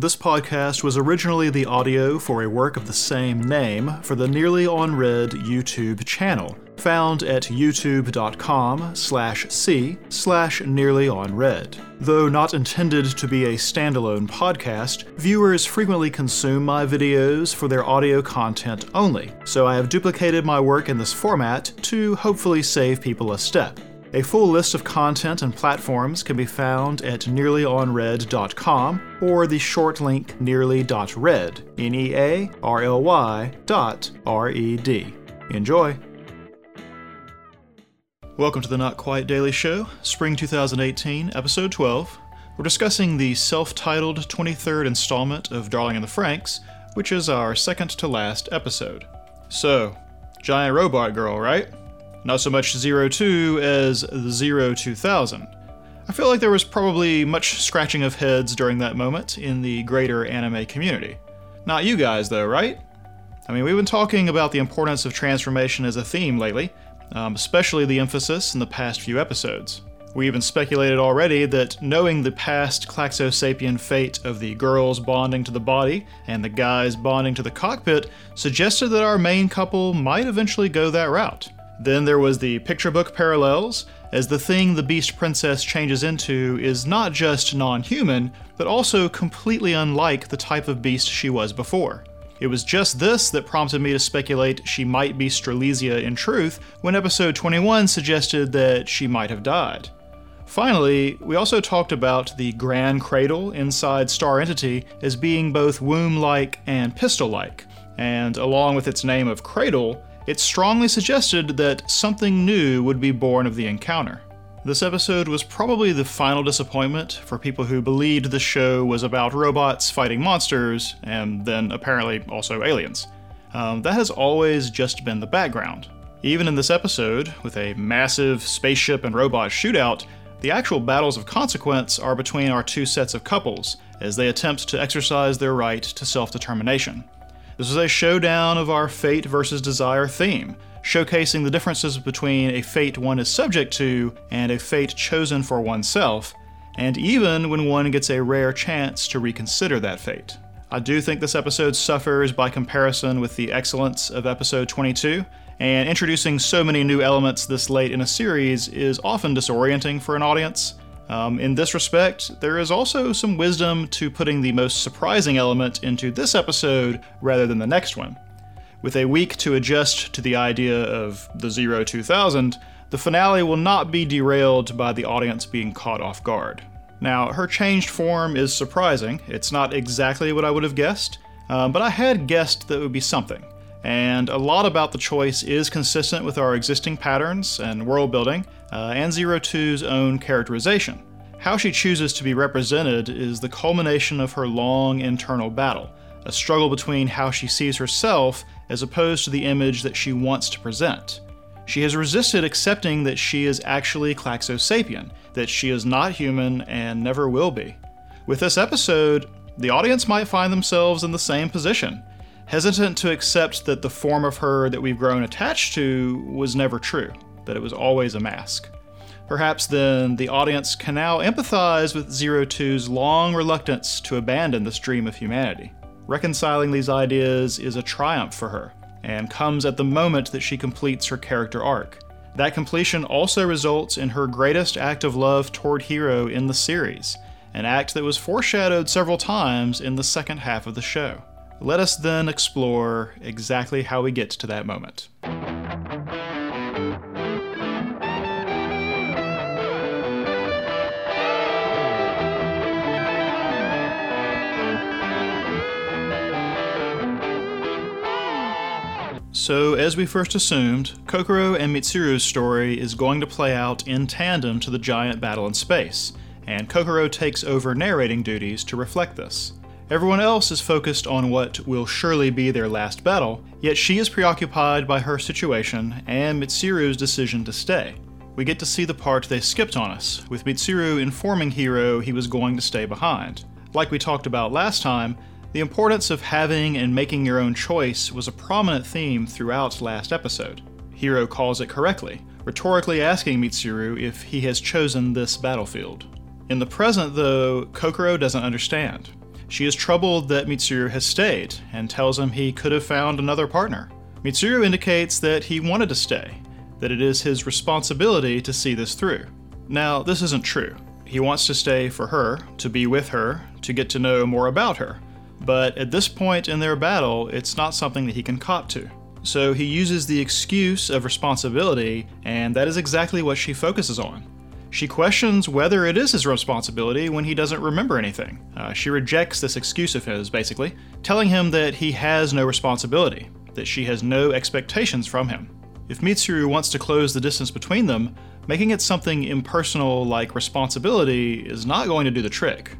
This podcast was originally the audio for a work of the same name for the Nearly on Red YouTube channel, found at youtube.com slash c slash nearly on red. Though not intended to be a standalone podcast, viewers frequently consume my videos for their audio content only, so I have duplicated my work in this format to hopefully save people a step. A full list of content and platforms can be found at nearlyonred.com or the short link nearly.red, N E A R L Y dot R E D. Enjoy! Welcome to the Not Quite Daily Show, Spring 2018, Episode 12. We're discussing the self titled 23rd installment of Darling in the Franxx, which is our second to last episode. So, Giant Robot Girl, right? Not so much Zero Two as 2000. I feel like there was probably much scratching of heads during that moment in the greater anime community. Not you guys, though, right? I mean, we've been talking about the importance of transformation as a theme lately, um, especially the emphasis in the past few episodes. We even speculated already that knowing the past Klaxosapien fate of the girls bonding to the body and the guys bonding to the cockpit suggested that our main couple might eventually go that route. Then there was the picture book parallels, as the thing the Beast Princess changes into is not just non human, but also completely unlike the type of beast she was before. It was just this that prompted me to speculate she might be Strelizia in truth when episode 21 suggested that she might have died. Finally, we also talked about the Grand Cradle inside Star Entity as being both womb like and pistil like, and along with its name of Cradle, it strongly suggested that something new would be born of the encounter. This episode was probably the final disappointment for people who believed the show was about robots fighting monsters, and then apparently also aliens. Um, that has always just been the background. Even in this episode, with a massive spaceship and robot shootout, the actual battles of consequence are between our two sets of couples, as they attempt to exercise their right to self determination. This is a showdown of our fate versus desire theme, showcasing the differences between a fate one is subject to and a fate chosen for oneself, and even when one gets a rare chance to reconsider that fate. I do think this episode suffers by comparison with the excellence of episode 22, and introducing so many new elements this late in a series is often disorienting for an audience. Um, in this respect, there is also some wisdom to putting the most surprising element into this episode rather than the next one. With a week to adjust to the idea of the Zero 2000, the finale will not be derailed by the audience being caught off guard. Now, her changed form is surprising. It's not exactly what I would have guessed, um, but I had guessed that it would be something. And a lot about the choice is consistent with our existing patterns and world building, uh, and Zero Two's own characterization. How she chooses to be represented is the culmination of her long internal battle, a struggle between how she sees herself as opposed to the image that she wants to present. She has resisted accepting that she is actually Klaxosapien, that she is not human and never will be. With this episode, the audience might find themselves in the same position, hesitant to accept that the form of her that we've grown attached to was never true that it was always a mask. Perhaps then the audience can now empathize with Zero Two's long reluctance to abandon this dream of humanity. Reconciling these ideas is a triumph for her, and comes at the moment that she completes her character arc. That completion also results in her greatest act of love toward Hiro in the series, an act that was foreshadowed several times in the second half of the show. Let us then explore exactly how we get to that moment. So, as we first assumed, Kokoro and Mitsuru's story is going to play out in tandem to the giant battle in space, and Kokoro takes over narrating duties to reflect this. Everyone else is focused on what will surely be their last battle, yet she is preoccupied by her situation and Mitsuru's decision to stay. We get to see the part they skipped on us, with Mitsuru informing Hiro he was going to stay behind. Like we talked about last time, the importance of having and making your own choice was a prominent theme throughout last episode. Hiro calls it correctly, rhetorically asking Mitsuru if he has chosen this battlefield. In the present, though, Kokoro doesn't understand. She is troubled that Mitsuru has stayed and tells him he could have found another partner. Mitsuru indicates that he wanted to stay, that it is his responsibility to see this through. Now, this isn't true. He wants to stay for her, to be with her, to get to know more about her. But at this point in their battle, it's not something that he can cop to. So he uses the excuse of responsibility, and that is exactly what she focuses on. She questions whether it is his responsibility when he doesn't remember anything. Uh, she rejects this excuse of his, basically, telling him that he has no responsibility, that she has no expectations from him. If Mitsuru wants to close the distance between them, making it something impersonal like responsibility is not going to do the trick.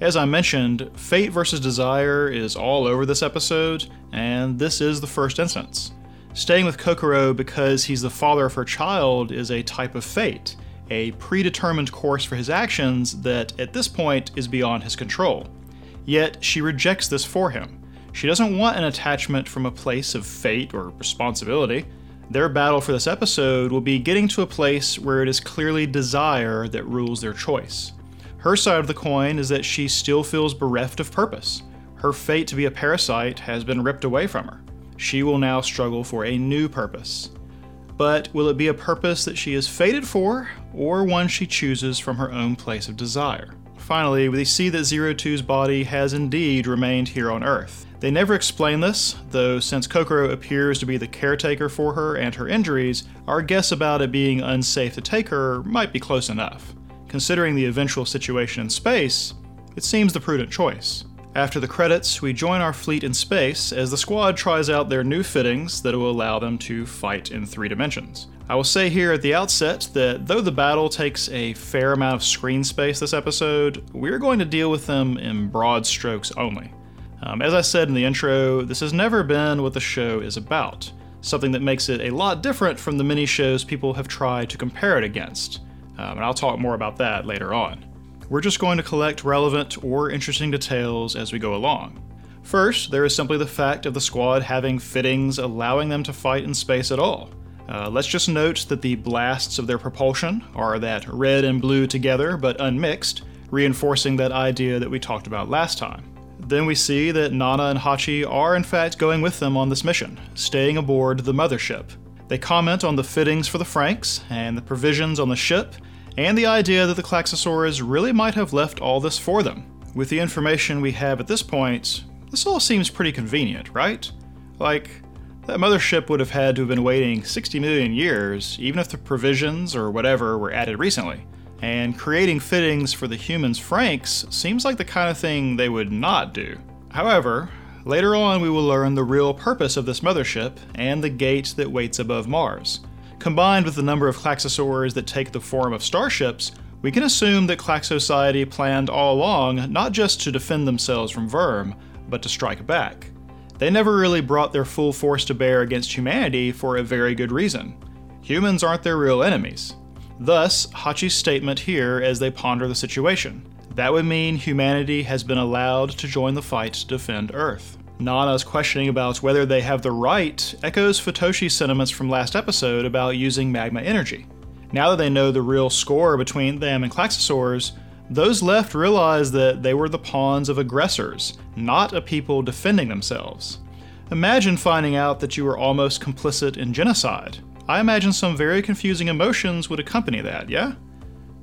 As I mentioned, fate versus desire is all over this episode, and this is the first instance. Staying with Kokoro because he's the father of her child is a type of fate, a predetermined course for his actions that at this point is beyond his control. Yet she rejects this for him. She doesn't want an attachment from a place of fate or responsibility. Their battle for this episode will be getting to a place where it is clearly desire that rules their choice. Her side of the coin is that she still feels bereft of purpose. Her fate to be a parasite has been ripped away from her. She will now struggle for a new purpose. But will it be a purpose that she is fated for, or one she chooses from her own place of desire? Finally, we see that Zero Two's body has indeed remained here on Earth. They never explain this, though since Kokoro appears to be the caretaker for her and her injuries, our guess about it being unsafe to take her might be close enough. Considering the eventual situation in space, it seems the prudent choice. After the credits, we join our fleet in space as the squad tries out their new fittings that will allow them to fight in three dimensions. I will say here at the outset that though the battle takes a fair amount of screen space this episode, we're going to deal with them in broad strokes only. Um, as I said in the intro, this has never been what the show is about, something that makes it a lot different from the many shows people have tried to compare it against. Um, and I'll talk more about that later on. We're just going to collect relevant or interesting details as we go along. First, there is simply the fact of the squad having fittings allowing them to fight in space at all. Uh, let's just note that the blasts of their propulsion are that red and blue together but unmixed, reinforcing that idea that we talked about last time. Then we see that Nana and Hachi are in fact going with them on this mission, staying aboard the mothership. They comment on the fittings for the Franxx and the provisions on the ship, and the idea that the Klaxosaurs really might have left all this for them. With the information we have at this point, this all seems pretty convenient, right? Like, that mothership would have had to have been waiting 60 million years, even if the provisions or whatever were added recently. And creating fittings for the humans' Franxx seems like the kind of thing they would not do. However, later on we will learn the real purpose of this mothership and the gate that waits above Mars. Combined with the number of Klaxosaurs that take the form of starships, we can assume that Klaxociety planned all along not just to defend themselves from VIRM, but to strike back. They never really brought their full force to bear against humanity for a very good reason. Humans aren't their real enemies. Thus, Hachi's statement here as they ponder the situation. That would mean humanity has been allowed to join the fight to defend Earth. Nana's questioning about whether they have the right echoes Futoshi's sentiments from last episode about using magma energy. Now that they know the real score between them and Klaxosaurs, those left realize that they were the pawns of aggressors, not a people defending themselves. Imagine finding out that you were almost complicit in genocide. I imagine some very confusing emotions would accompany that, yeah?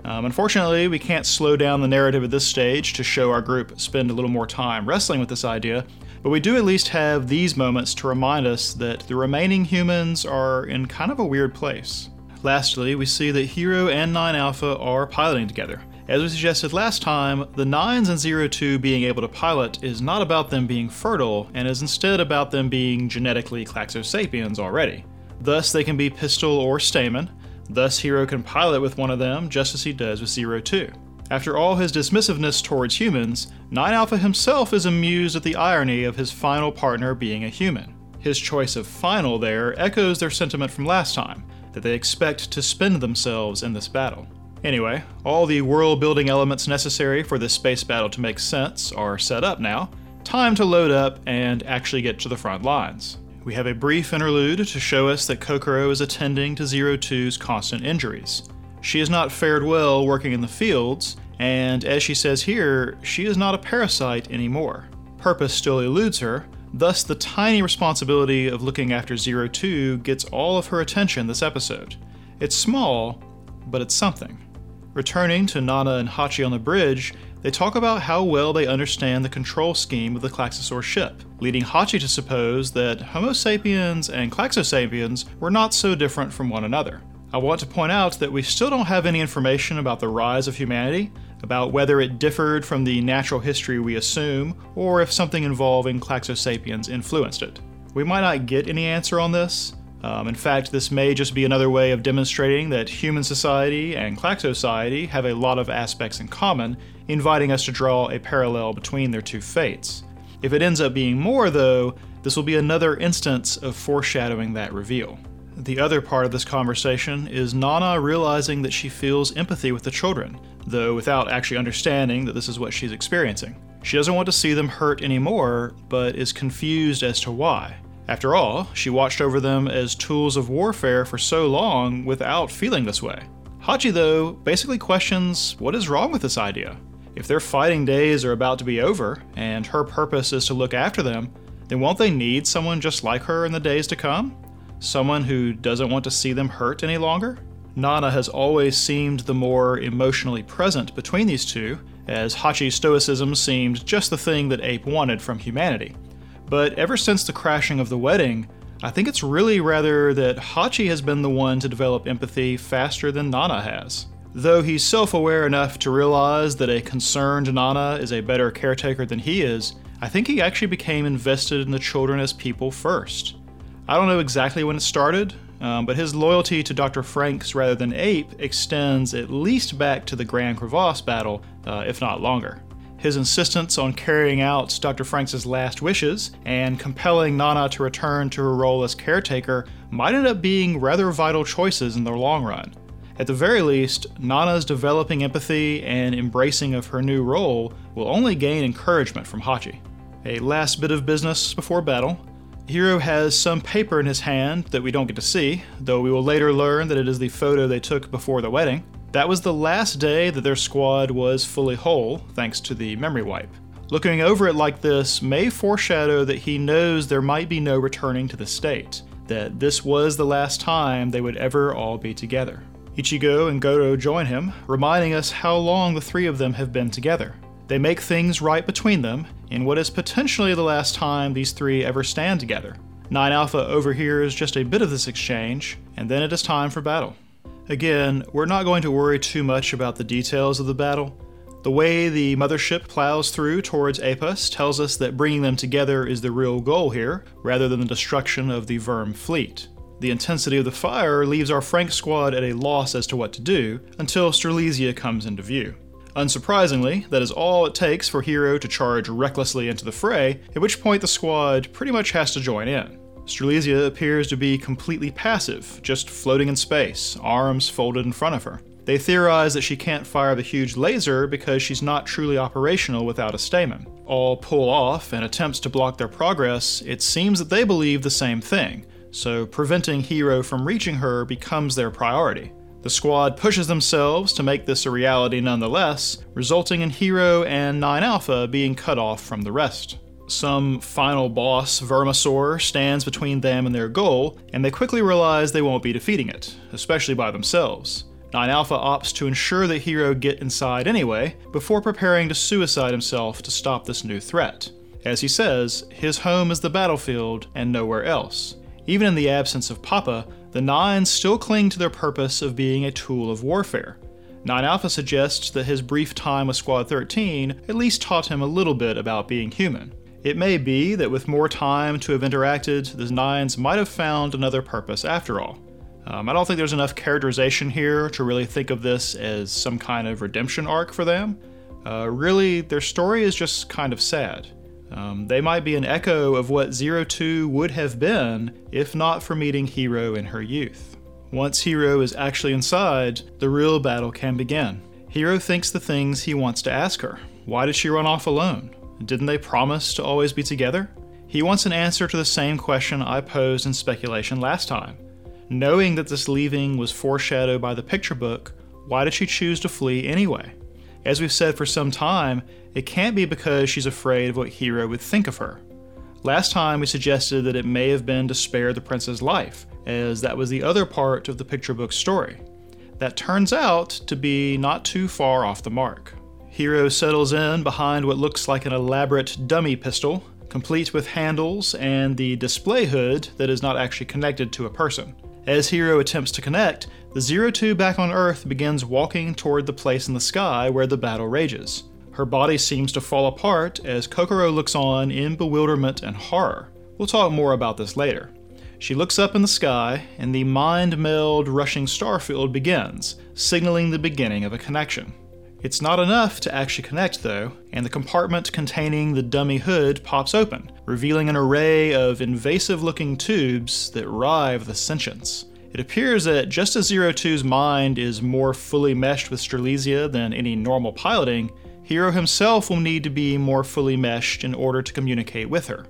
Um, unfortunately, we can't slow down the narrative at this stage to show our group spend a little more time wrestling with this idea, but we do at least have these moments to remind us that the remaining humans are in kind of a weird place. Lastly, we see that Hiro and 9 Alpha are piloting together. As we suggested last time, the 9s and Zero Two being able to pilot is not about them being fertile, and is instead about them being genetically Klaxosapiens already. Thus, they can be pistil or stamen, thus, Hiro can pilot with one of them just as he does with Zero Two. After all his dismissiveness towards humans, 9 Alpha himself is amused at the irony of his final partner being a human. His choice of final there echoes their sentiment from last time, that they expect to spend themselves in this battle. Anyway, all the world building elements necessary for this space battle to make sense are set up now. Time to load up and actually get to the front lines. We have a brief interlude to show us that Kokoro is attending to Zero Two's constant injuries. She has not fared well working in the fields, and as she says here, she is not a parasite anymore. Purpose still eludes her, thus, the tiny responsibility of looking after Zero Two gets all of her attention this episode. It's small, but it's something. Returning to Nana and Hachi on the bridge, they talk about how well they understand the control scheme of the Klaxosaur ship, leading Hachi to suppose that Homo sapiens and Klaxosapiens were not so different from one another. I want to point out that we still don't have any information about the rise of humanity, about whether it differed from the natural history we assume, or if something involving Klaxosapiens influenced it. We might not get any answer on this. Um, in fact, this may just be another way of demonstrating that human society and Klaxosociety have a lot of aspects in common, inviting us to draw a parallel between their two fates. If it ends up being more, though, this will be another instance of foreshadowing that reveal. The other part of this conversation is Nana realizing that she feels empathy with the children, though without actually understanding that this is what she's experiencing. She doesn't want to see them hurt anymore, but is confused as to why. After all, she watched over them as tools of warfare for so long without feeling this way. Hachi, though, basically questions what is wrong with this idea. If their fighting days are about to be over, and her purpose is to look after them, then won't they need someone just like her in the days to come? Someone who doesn't want to see them hurt any longer? Nana has always seemed the more emotionally present between these two, as Hachi's stoicism seemed just the thing that Ape wanted from humanity. But ever since the crashing of the wedding, I think it's really rather that Hachi has been the one to develop empathy faster than Nana has. Though he's self aware enough to realize that a concerned Nana is a better caretaker than he is, I think he actually became invested in the children as people first. I don't know exactly when it started, um, but his loyalty to Dr. Franxx rather than Ape extends at least back to the Grand Crevasse battle, uh, if not longer. His insistence on carrying out Dr. Franxx' last wishes and compelling Nana to return to her role as caretaker might end up being rather vital choices in the long run. At the very least, Nana's developing empathy and embracing of her new role will only gain encouragement from Hachi. A last bit of business before battle. Hiro has some paper in his hand that we don't get to see, though we will later learn that it is the photo they took before the wedding. That was the last day that their squad was fully whole, thanks to the memory wipe. Looking over it like this may foreshadow that he knows there might be no returning to the state, that this was the last time they would ever all be together. Ichigo and Goro join him, reminding us how long the three of them have been together. They make things right between them, in what is potentially the last time these three ever stand together. 9 Alpha overhears just a bit of this exchange, and then it is time for battle. Again, we're not going to worry too much about the details of the battle. The way the mothership plows through towards Apus tells us that bringing them together is the real goal here, rather than the destruction of the VIRM fleet. The intensity of the fire leaves our Franxx squad at a loss as to what to do until Strelizia comes into view. Unsurprisingly, that is all it takes for Hiro to charge recklessly into the fray, at which point the squad pretty much has to join in. Strelizia appears to be completely passive, just floating in space, arms folded in front of her. They theorize that she can't fire the huge laser because she's not truly operational without a stamen. All pull off in attempts to block their progress, it seems that they believe the same thing, so preventing Hiro from reaching her becomes their priority. The squad pushes themselves to make this a reality nonetheless, resulting in Hiro and 9 Alpha being cut off from the rest. Some final boss, Vermisaur, stands between them and their goal, and they quickly realize they won't be defeating it, especially by themselves. 9 Alpha opts to ensure that Hiro get inside anyway, before preparing to suicide himself to stop this new threat. As he says, his home is the battlefield and nowhere else. Even in the absence of Papa, the Nines still cling to their purpose of being a tool of warfare. 9 Alpha suggests that his brief time with Squad 13 at least taught him a little bit about being human. It may be that with more time to have interacted, the Nines might have found another purpose after all. Um, I don't think there's enough characterization here to really think of this as some kind of redemption arc for them. Uh, really, their story is just kind of sad. Um, they might be an echo of what Zero Two would have been if not for meeting Hiro in her youth. Once Hiro is actually inside, the real battle can begin. Hiro thinks the things he wants to ask her. Why did she run off alone? Didn't they promise to always be together? He wants an answer to the same question I posed in speculation last time. Knowing that this leaving was foreshadowed by the picture book, why did she choose to flee anyway? As we've said for some time, it can't be because she's afraid of what Hiro would think of her. Last time we suggested that it may have been to spare the prince's life, as that was the other part of the picture book story. That turns out to be not too far off the mark. Hiro settles in behind what looks like an elaborate dummy pistil, complete with handles and the display hood that is not actually connected to a person. As Hiro attempts to connect, the Zero Two back on Earth begins walking toward the place in the sky where the battle rages. Her body seems to fall apart as Kokoro looks on in bewilderment and horror. We'll talk more about this later. She looks up in the sky, and the mind meld rushing star field begins, signaling the beginning of a connection. It's not enough to actually connect, though, and the compartment containing the dummy hood pops open, revealing an array of invasive looking tubes that rive the sentience. It appears that just as Zero Two's mind is more fully meshed with Strelizia than any normal piloting, Hiro himself will need to be more fully meshed in order to communicate with her.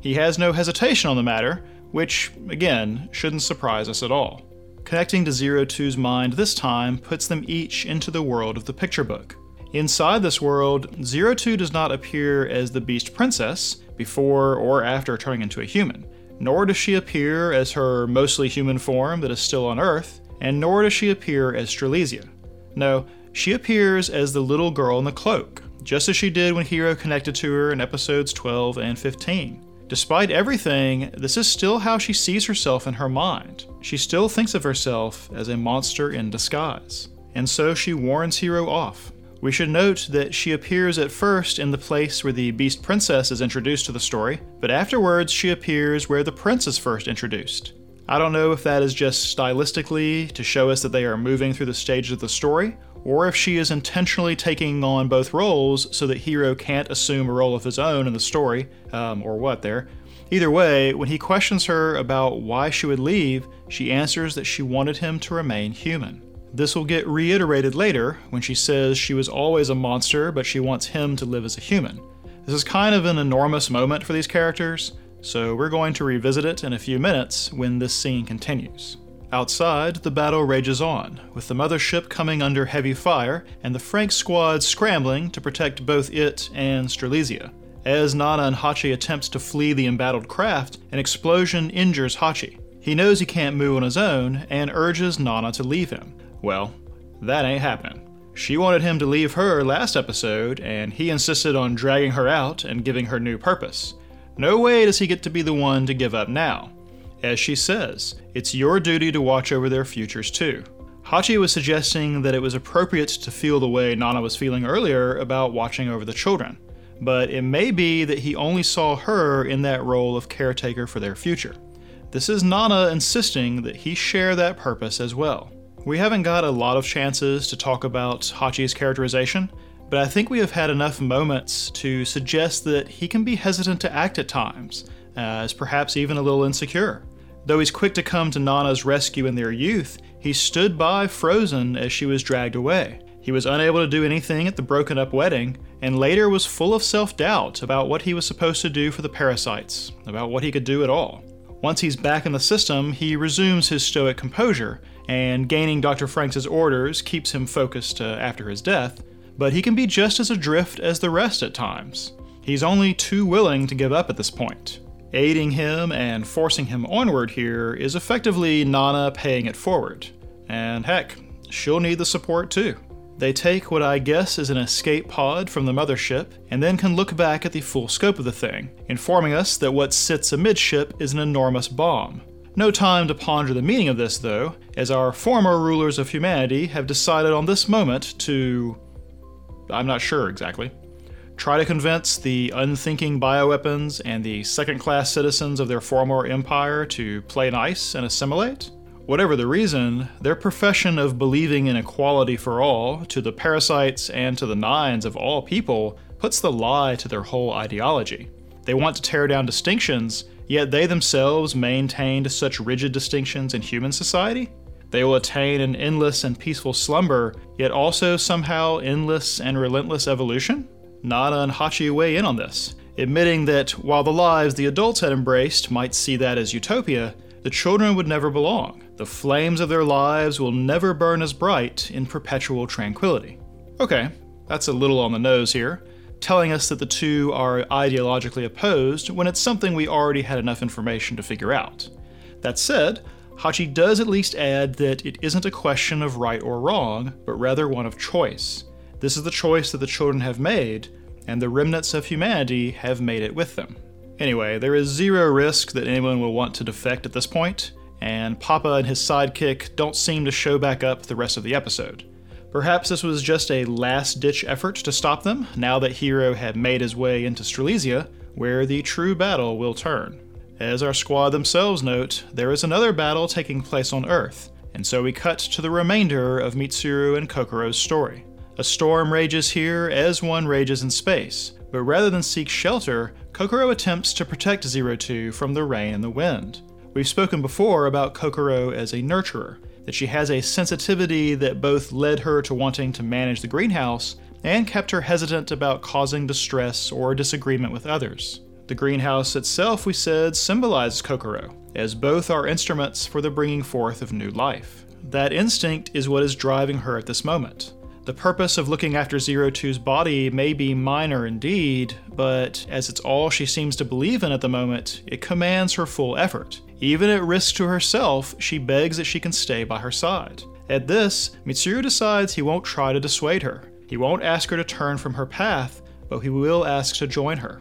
He has no hesitation on the matter, which, again, shouldn't surprise us at all. Connecting to Zero Two's mind this time puts them each into the world of the picture book. Inside this world, Zero Two does not appear as the Beast Princess before or after turning into a human, nor does she appear as her mostly human form that is still on Earth, and nor does she appear as Strelizia. No, she appears as the little girl in the cloak, just as she did when Hiro connected to her in episodes 12 and 15. Despite everything, this is still how she sees herself in her mind. She still thinks of herself as a monster in disguise. And so she warns Hiro off. We should note that she appears at first in the place where the Beast Princess is introduced to the story, but afterwards she appears where the prince is first introduced. I don't know if that is just stylistically to show us that they are moving through the stages of the story, or if she is intentionally taking on both roles so that Hiro can't assume a role of his own in the story, um, or what there. Either way, when he questions her about why she would leave, she answers that she wanted him to remain human. This will get reiterated later when she says she was always a monster, but she wants him to live as a human. This is kind of an enormous moment for these characters, so we're going to revisit it in a few minutes when this scene continues. Outside, the battle rages on, with the mothership coming under heavy fire and the Franxx squad scrambling to protect both it and Strelizia. As Nana and Hachi attempts to flee the embattled craft, an explosion injures Hachi. He knows he can't move on his own and urges Nana to leave him. Well, that ain't happening. She wanted him to leave her last episode, and he insisted on dragging her out and giving her new purpose. No way does he get to be the one to give up now. As she says, it's your duty to watch over their futures too. Hachi was suggesting that it was appropriate to feel the way Nana was feeling earlier about watching over the children, but it may be that he only saw her in that role of caretaker for their future. This is Nana insisting that he share that purpose as well. We haven't got a lot of chances to talk about Hachi's characterization, but I think we have had enough moments to suggest that he can be hesitant to act at times, as perhaps even a little insecure. Though he's quick to come to Nana's rescue in their youth, he stood by frozen as she was dragged away. He was unable to do anything at the broken up wedding, and later was full of self doubt about what he was supposed to do for the parasites, about what he could do at all. Once he's back in the system, he resumes his stoic composure, and gaining Dr. Franxx's orders keeps him focused uh, after his death, but he can be just as adrift as the rest at times. He's only too willing to give up at this point. Aiding him and forcing him onward here is effectively Nana paying it forward. And heck, she'll need the support too. They take what I guess is an escape pod from the mothership and then can look back at the full scope of the thing, informing us that what sits amidship is an enormous bomb. No time to ponder the meaning of this, though, as our former rulers of humanity have decided on this moment to. I'm not sure exactly try to convince the unthinking bioweapons and the second class citizens of their former empire to play nice and assimilate? Whatever the reason, their profession of believing in equality for all, to the parasites and to the nines of all people, puts the lie to their whole ideology. They want to tear down distinctions, yet they themselves maintained such rigid distinctions in human society? They will attain an endless and peaceful slumber, yet also somehow endless and relentless evolution? Nana and Hachi weigh in on this, admitting that while the lives the adults had embraced might see that as utopia, the children would never belong. The flames of their lives will never burn as bright in perpetual tranquility. Okay, That's a little on the nose here, telling us that the two are ideologically opposed when it's something we already had enough information to figure out. That said, Hachi does at least add that it isn't a question of right or wrong, but rather one of choice. This is the choice that the children have made, and the remnants of humanity have made it with them. Anyway, there is zero risk that anyone will want to defect at this point, and Papa and his sidekick don't seem to show back up the rest of the episode. Perhaps this was just a last ditch effort to stop them now that Hiro had made his way into Strelizia, where the true battle will turn. As our squad themselves note, there is another battle taking place on Earth, and so we cut to the remainder of Mitsuru and Kokoro's story. A storm rages here as one rages in space, but rather than seek shelter, Kokoro attempts to protect Zero Two from the rain and the wind. We've spoken before about Kokoro as a nurturer, that she has a sensitivity that both led her to wanting to manage the greenhouse and kept her hesitant about causing distress or disagreement with others. The greenhouse itself, we said, symbolizes Kokoro, as both are instruments for the bringing forth of new life. That instinct is what is driving her at this moment. The purpose of looking after Zero Two's body may be minor indeed, but as it's all she seems to believe in at the moment, it commands her full effort. Even at risk to herself, she begs that she can stay by her side. At this, Mitsuru decides he won't try to dissuade her. He won't ask her to turn from her path, but he will ask to join her.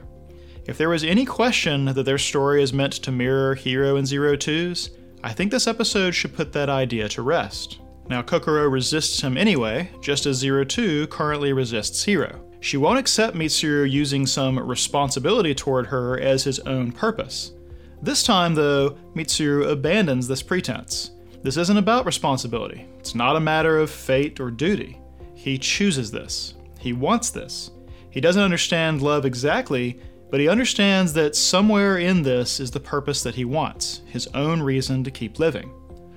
If there was any question that their story is meant to mirror Hiro and Zero Two's, I think this episode should put that idea to rest. Now, Kokoro resists him anyway, just as Zero Two currently resists Hiro. She won't accept Mitsuru using some responsibility toward her as his own purpose. This time, though, Mitsuru abandons this pretense. This isn't about responsibility. It's not a matter of fate or duty. He chooses this. He wants this. He doesn't understand love exactly, but he understands that somewhere in this is the purpose that he wants, his own reason to keep living.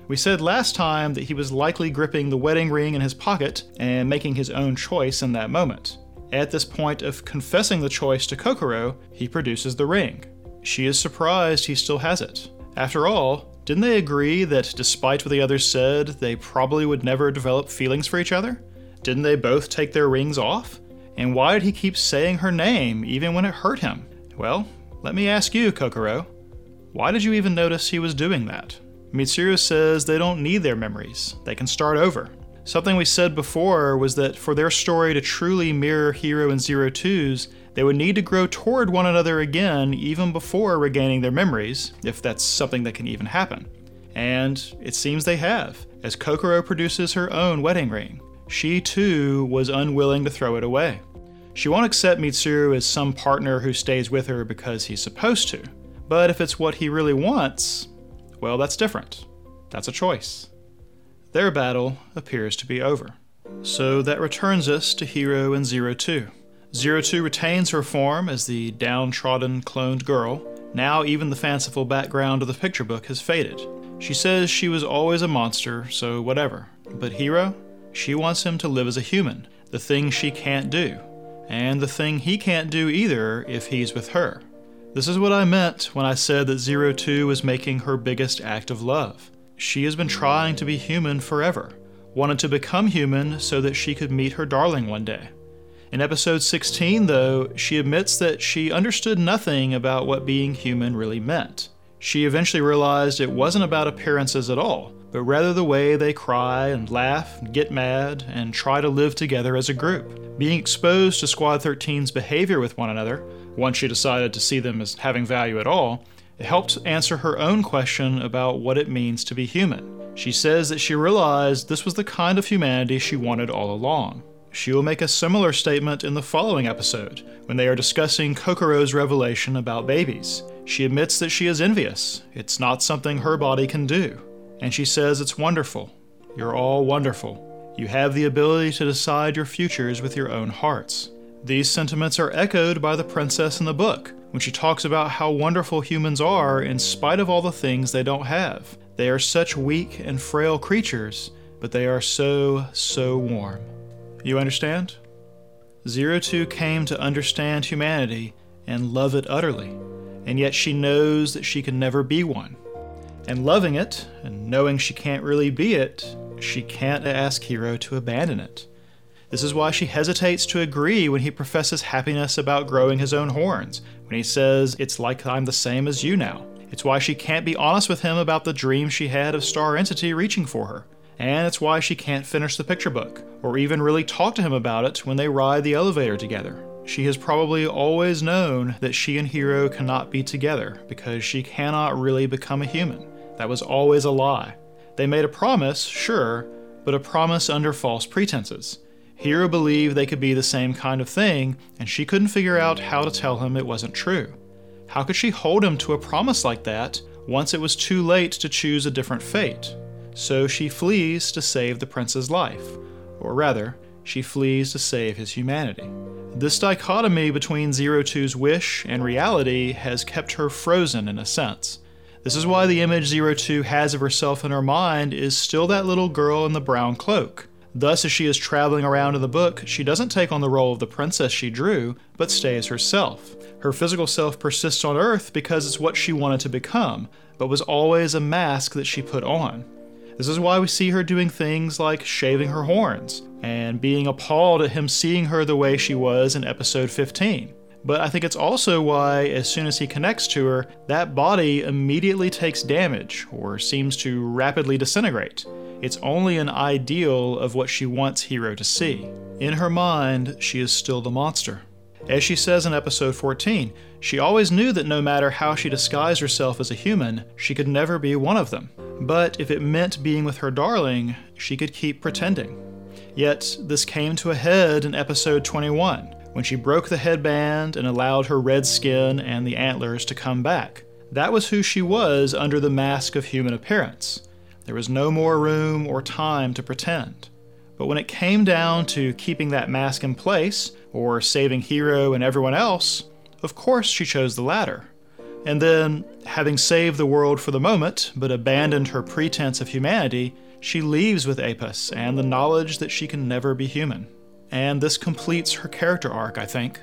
We said last time that he was likely gripping the wedding ring in his pocket and making his own choice in that moment. At this point of confessing the choice to Kokoro, he produces the ring. She is surprised he still has it. After all, didn't they agree that despite what the others said, they probably would never develop feelings for each other? Didn't they both take their rings off? And why did he keep saying her name even when it hurt him? Well, let me ask you, Kokoro. Why did you even notice he was doing that? Mitsuru says they don't need their memories, they can start over. Something we said before was that for their story to truly mirror Hiro and Zero Two's, they would need to grow toward one another again even before regaining their memories, if that's something that can even happen. And it seems they have, as Kokoro produces her own wedding ring. She too was unwilling to throw it away. She won't accept Mitsuru as some partner who stays with her because he's supposed to. But if it's what he really wants, well, that's different. That's a choice. Their battle appears to be over. So that returns us to Hiro and Zero Two. Zero Two retains her form as the downtrodden cloned girl. Now, even the fanciful background of the picture book has faded. She says she was always a monster, so whatever. But Hiro? She wants him to live as a human, the thing she can't do and the thing he can't do either if he's with her. This is what I meant when I said that Zero Two was making her biggest act of love. She has been trying to be human forever, wanted to become human so that she could meet her darling one day. In episode 16, though, she admits that she understood nothing about what being human really meant. She eventually realized it wasn't about appearances at all, but rather the way they cry and laugh, and get mad, and try to live together as a group. Being exposed to Squad 13's behavior with one another, once she decided to see them as having value at all, it helped answer her own question about what it means to be human. She says that she realized this was the kind of humanity she wanted all along. She will make a similar statement in the following episode, when they are discussing Kokoro's revelation about babies. She admits that she is envious. It's not something her body can do. And she says it's wonderful. You're all wonderful. You have the ability to decide your futures with your own hearts. These sentiments are echoed by the princess in the book, when she talks about how wonderful humans are in spite of all the things they don't have. They are such weak and frail creatures, but they are so, so warm. You understand? Zero Two came to understand humanity and love it utterly, and yet she knows that she can never be one. And loving it, and knowing she can't really be it, she can't ask Hiro to abandon it. This is why she hesitates to agree when he professes happiness about growing his own horns, when he says, It's like I'm the same as you now. It's why she can't be honest with him about the dream she had of Star Entity reaching for her. And it's why she can't finish the picture book, or even really talk to him about it when they ride the elevator together. She has probably always known that she and Hiro cannot be together because she cannot really become a human. That was always a lie. They made a promise, sure, but a promise under false pretenses. Hiro believed they could be the same kind of thing, and she couldn't figure out how to tell him it wasn't true. How could she hold him to a promise like that once it was too late to choose a different fate? So she flees to save the prince's life, or rather, she flees to save his humanity. This dichotomy between Zero Two's wish and reality has kept her frozen in a sense. This is why the image Zero Two has of herself in her mind is still that little girl in the brown cloak. Thus, as she is traveling around in the book, she doesn't take on the role of the princess she drew, but stays herself. Her physical self persists on Earth because it's what she wanted to become, but was always a mask that she put on. This is why we see her doing things like shaving her horns and being appalled at him seeing her the way she was in episode 15. But I think it's also why, as soon as he connects to her, that body immediately takes damage or seems to rapidly disintegrate. It's only an ideal of what she wants Hiro to see. In her mind, she is still the monster. As she says in episode 14, she always knew that no matter how she disguised herself as a human, she could never be one of them. But if it meant being with her darling, she could keep pretending. Yet, this came to a head in episode 21, when she broke the headband and allowed her red skin and the antlers to come back. That was who she was under the mask of human appearance. There was no more room or time to pretend. But when it came down to keeping that mask in place, or saving Hiro and everyone else, of course she chose the latter. And then, having saved the world for the moment, but abandoned her pretense of humanity, she leaves with Apus and the knowledge that she can never be human. And this completes her character arc, I think.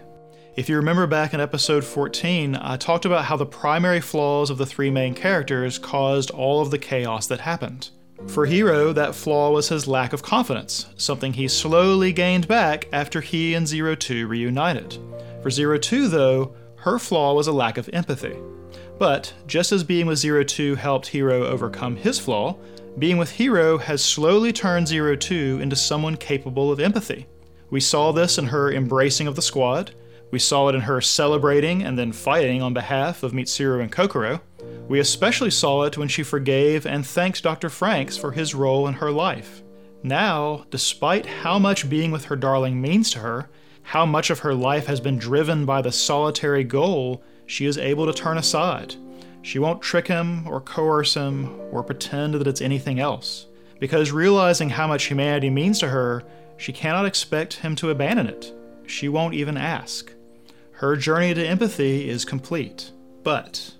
If you remember back in episode 14, I talked about how the primary flaws of the three main characters caused all of the chaos that happened. For Hiro, that flaw was his lack of confidence, something he slowly gained back after he and Zero Two reunited. For Zero Two, though, her flaw was a lack of empathy. But just as being with Zero Two helped Hiro overcome his flaw, being with Hiro has slowly turned Zero Two into someone capable of empathy. We saw this in her embracing of the squad, we saw it in her celebrating and then fighting on behalf of Mitsuru and Kokoro. We especially saw it when she forgave and thanked Dr. Franxx for his role in her life. Now, despite how much being with her darling means to her, how much of her life has been driven by the solitary goal, she is able to turn aside. She won't trick him or coerce him or pretend that it's anything else. Because realizing how much humanity means to her, she cannot expect him to abandon it. She won't even ask. Her journey to empathy is complete. But,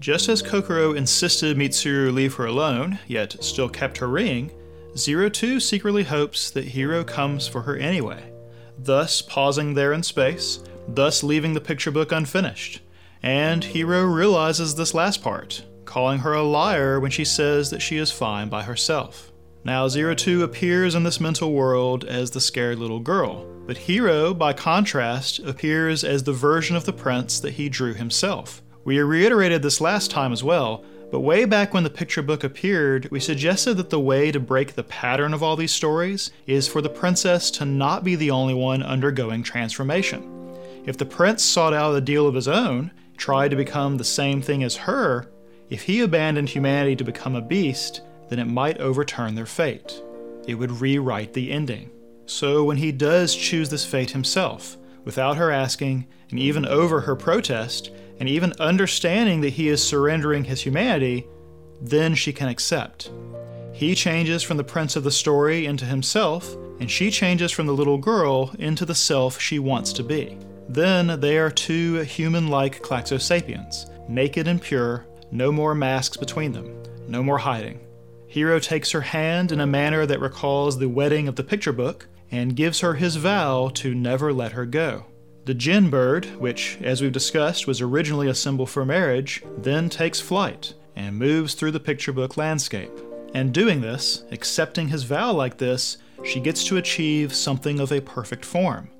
just as Kokoro insisted Mitsuru leave her alone, yet still kept her ring, Zero Two secretly hopes that Hiro comes for her anyway, thus pausing there in space, thus leaving the picture book unfinished. And Hiro realizes this last part, calling her a liar when she says that she is fine by herself. Now, Zero Two appears in this mental world as the scared little girl, but Hiro, by contrast, appears as the version of the prince that he drew himself. We reiterated this last time as well, but way back when the picture book appeared, we suggested that the way to break the pattern of all these stories is for the princess to not be the only one undergoing transformation. If the prince sought out a deal of his own, tried to become the same thing as her, if he abandoned humanity to become a beast, then it might overturn their fate. It would rewrite the ending. So when he does choose this fate himself, without her asking, and even over her protest, and even understanding that he is surrendering his humanity, then she can accept. He changes from the prince of the story into himself, and she changes from the little girl into the self she wants to be. Then they are two human like Klaxosapiens, naked and pure, no more masks between them, no more hiding. Hiro takes her hand in a manner that recalls the wedding of the picture book, and gives her his vow to never let her go. The Jian bird, which, as we've discussed, was originally a symbol for marriage, then takes flight and moves through the picture book landscape. And doing this, accepting his vow like this, she gets to achieve something of a perfect form.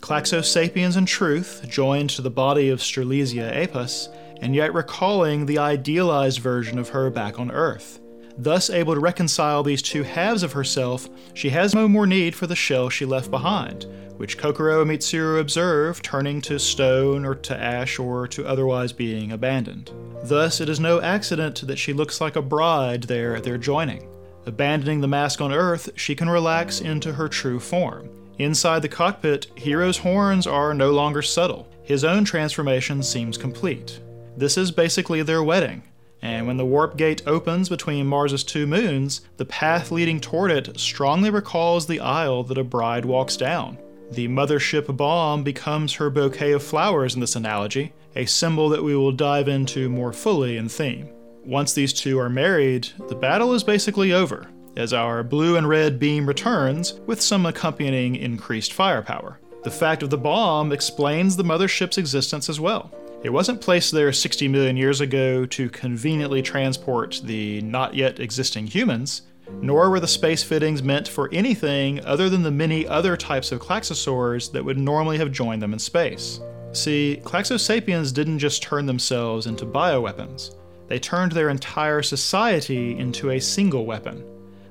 Klaxosapiens in truth, joined to the body of Strelizia Apus, and yet recalling the idealized version of her back on Earth. Thus, able to reconcile these two halves of herself, she has no more need for the shell she left behind, which Kokoro and Mitsuru observe turning to stone or to ash or to otherwise being abandoned. Thus, it is no accident that she looks like a bride there at their joining. Abandoning the mask on Earth, she can relax into her true form. Inside the cockpit, Hiro's horns are no longer subtle. His own transformation seems complete. This is basically their wedding, and when the warp gate opens between Mars's two moons, the path leading toward it strongly recalls the aisle that a bride walks down. The mothership bomb becomes her bouquet of flowers in this analogy, a symbol that we will dive into more fully in theme. Once these two are married, the battle is basically over, as our blue and red beam returns with some accompanying increased firepower. The fact of the bomb explains the mothership's existence as well. It wasn't placed there 60 million years ago to conveniently transport the not yet existing humans, nor were the space fittings meant for anything other than the many other types of klaxosaurs that would normally have joined them in space. See, Klaxosapiens didn't just turn themselves into bioweapons. They turned their entire society into a single weapon.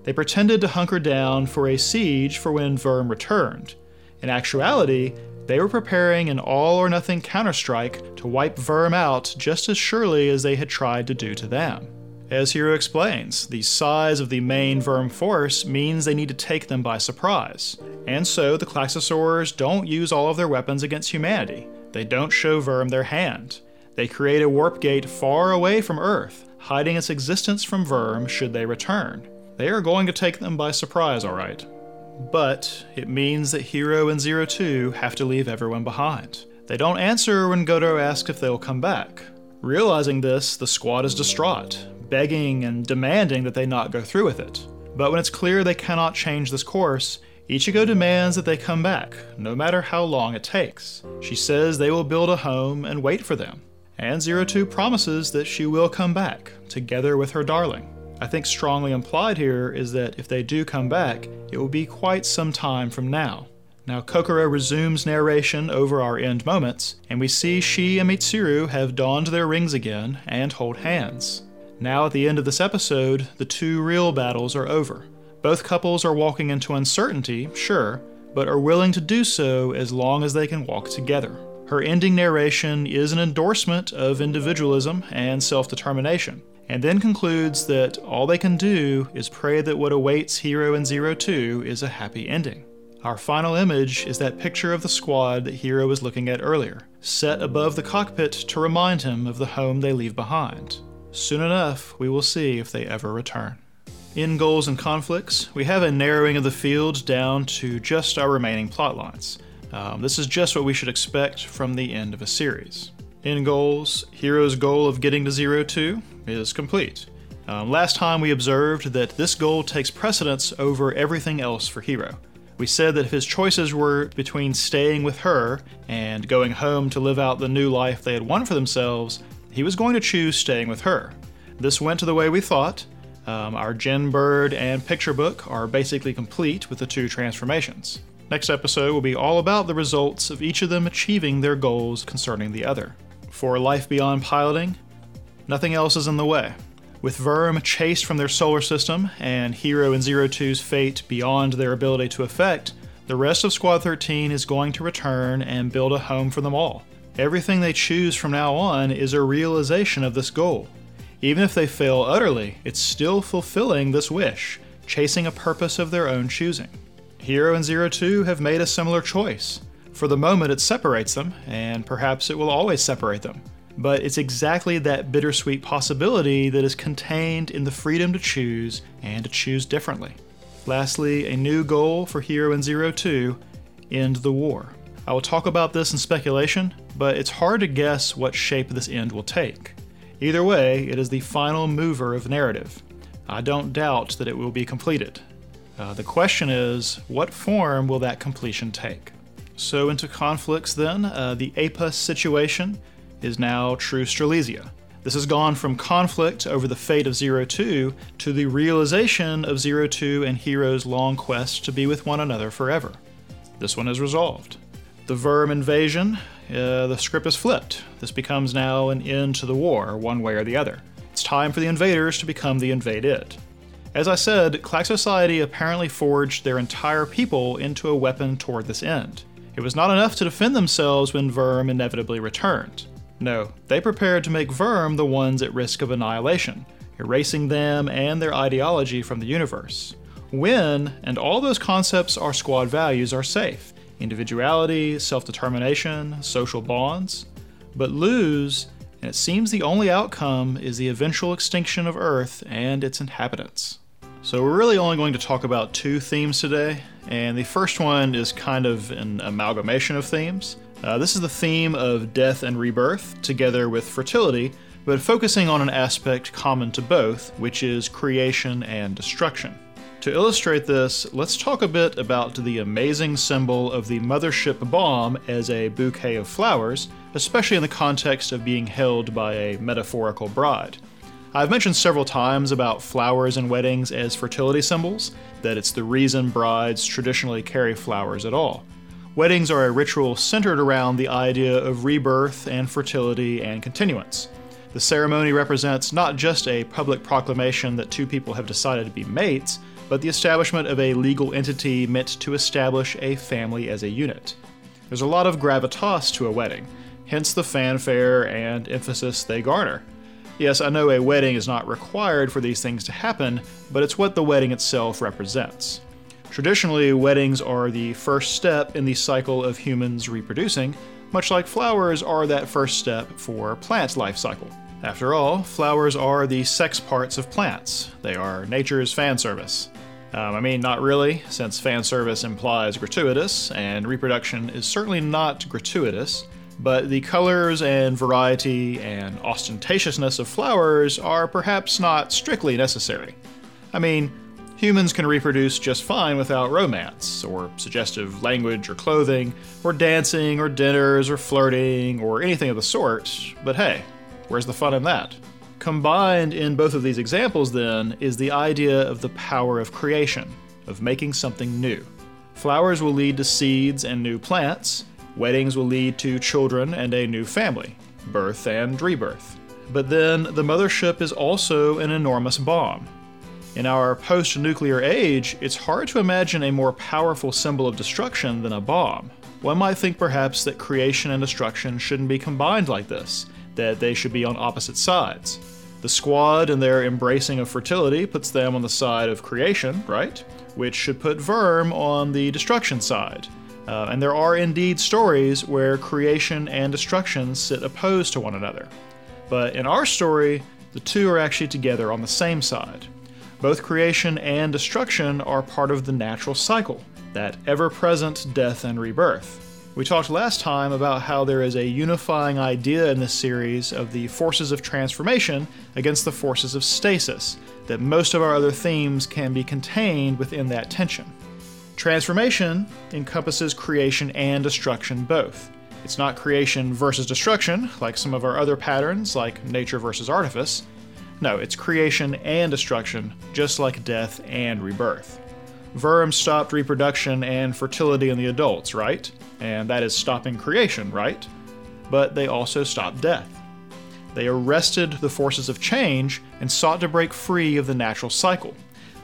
They pretended to hunker down for a siege for when VIRM returned. In actuality, they were preparing an all or nothing counterstrike to wipe VIRM out just as surely as they had tried to do to them. As Hiro explains, the size of the main VIRM force means they need to take them by surprise. And so the Klaxosaurs don't use all of their weapons against humanity. They don't show VIRM their hand. They create a warp gate far away from Earth, hiding its existence from VIRM should they return. They are going to take them by surprise, alright. But it means that Hiro and Zero Two have to leave everyone behind. They don't answer when Goto asks if they'll come back. Realizing this, the squad is distraught, begging and demanding that they not go through with it. But when it's clear they cannot change this course, Ichigo demands that they come back, no matter how long it takes. She says they will build a home and wait for them and Zero Two promises that she will come back, together with her darling. I think strongly implied here is that if they do come back, it will be quite some time from now. Now, Kokoro resumes narration over our end moments, and we see she and Mitsuru have donned their rings again and hold hands. Now, at the end of this episode, the two real battles are over. Both couples are walking into uncertainty, sure, but are willing to do so as long as they can walk together. Her ending narration is an endorsement of individualism and self determination, and then concludes that all they can do is pray that what awaits Hiro and Zero Two is a happy ending. Our final image is that picture of the squad that Hiro was looking at earlier, set above the cockpit to remind him of the home they leave behind. Soon enough, we will see if they ever return. In Goals and Conflicts, we have a narrowing of the field down to just our remaining plotlines. Um, this is just what we should expect from the end of a series. In goals, Hiro's goal of getting to Zero Two is complete. Um, last time we observed that this goal takes precedence over everything else for Hiro. We said that if his choices were between staying with her and going home to live out the new life they had won for themselves, he was going to choose staying with her. This went to the way we thought. Um, our Jian Bird and picture book are basically complete with the two transformations. Next episode will be all about the results of each of them achieving their goals concerning the other. For life beyond piloting, nothing else is in the way. With VIRM chased from their solar system and Hiro and Zero Two's fate beyond their ability to affect, the rest of Squad 13 is going to return and build a home for them all. Everything they choose from now on is a realization of this goal. Even if they fail utterly, it's still fulfilling this wish, chasing a purpose of their own choosing. Hiro and Zero Two have made a similar choice. For the moment, it separates them, and perhaps it will always separate them. But it's exactly that bittersweet possibility that is contained in the freedom to choose and to choose differently. Lastly, a new goal for Hiro and Zero Two end the war. I will talk about this in speculation, but it's hard to guess what shape this end will take. Either way, it is the final mover of narrative. I don't doubt that it will be completed, uh, the question is, what form will that completion take? So, into conflicts then, uh, the Apus situation is now true Strelizia. This has gone from conflict over the fate of Zero Two to the realization of Zero Two and Hiro's long quest to be with one another forever. This one is resolved. The VIRM invasion, uh, the script is flipped. This becomes now an end to the war, one way or the other. It's time for the invaders to become the invaded. As I said, Clack Society apparently forged their entire people into a weapon toward this end. It was not enough to defend themselves when VIRM inevitably returned. No, they prepared to make VIRM the ones at risk of annihilation, erasing them and their ideology from the universe. Win, and all those concepts our squad values are safe individuality, self determination, social bonds. But lose, and it seems the only outcome is the eventual extinction of Earth and its inhabitants. So, we're really only going to talk about two themes today, and the first one is kind of an amalgamation of themes. Uh, this is the theme of death and rebirth, together with fertility, but focusing on an aspect common to both, which is creation and destruction. To illustrate this, let's talk a bit about the amazing symbol of the mothership bomb as a bouquet of flowers, especially in the context of being held by a metaphorical bride. I've mentioned several times about flowers in weddings as fertility symbols, that it's the reason brides traditionally carry flowers at all. Weddings are a ritual centered around the idea of rebirth and fertility and continuance. The ceremony represents not just a public proclamation that two people have decided to be mates, but the establishment of a legal entity meant to establish a family as a unit. There's a lot of gravitas to a wedding, hence the fanfare and emphasis they garner. Yes, I know a wedding is not required for these things to happen, but it's what the wedding itself represents. Traditionally, weddings are the first step in the cycle of humans reproducing, much like flowers are that first step for plant life cycle. After all, flowers are the sex parts of plants. They are nature's fan service. Um, I mean, not really, since fan service implies gratuitous, and reproduction is certainly not gratuitous, but the colors and variety and ostentatiousness of flowers are perhaps not strictly necessary. I mean, Humans can reproduce just fine without romance, or suggestive language or clothing, or dancing or dinners or flirting or anything of the sort, but hey, where's the fun in that? Combined in both of these examples, then, is the idea of the power of creation, of making something new. Flowers will lead to seeds and new plants, weddings will lead to children and a new family, birth and rebirth. But then the mothership is also an enormous bomb, in our post nuclear age, it's hard to imagine a more powerful symbol of destruction than a bomb. One might think perhaps that creation and destruction shouldn't be combined like this, that they should be on opposite sides. The squad and their embracing of fertility puts them on the side of creation, right? Which should put VIRM on the destruction side. Uh, and there are indeed stories where creation and destruction sit opposed to one another. But in our story, the two are actually together on the same side. Both creation and destruction are part of the natural cycle, that ever present death and rebirth. We talked last time about how there is a unifying idea in this series of the forces of transformation against the forces of stasis, that most of our other themes can be contained within that tension. Transformation encompasses creation and destruction both. It's not creation versus destruction, like some of our other patterns, like nature versus artifice. No, it's creation and destruction, just like death and rebirth. VIRM stopped reproduction and fertility in the adults, right? And that is stopping creation, right? But they also stopped death. They arrested the forces of change and sought to break free of the natural cycle.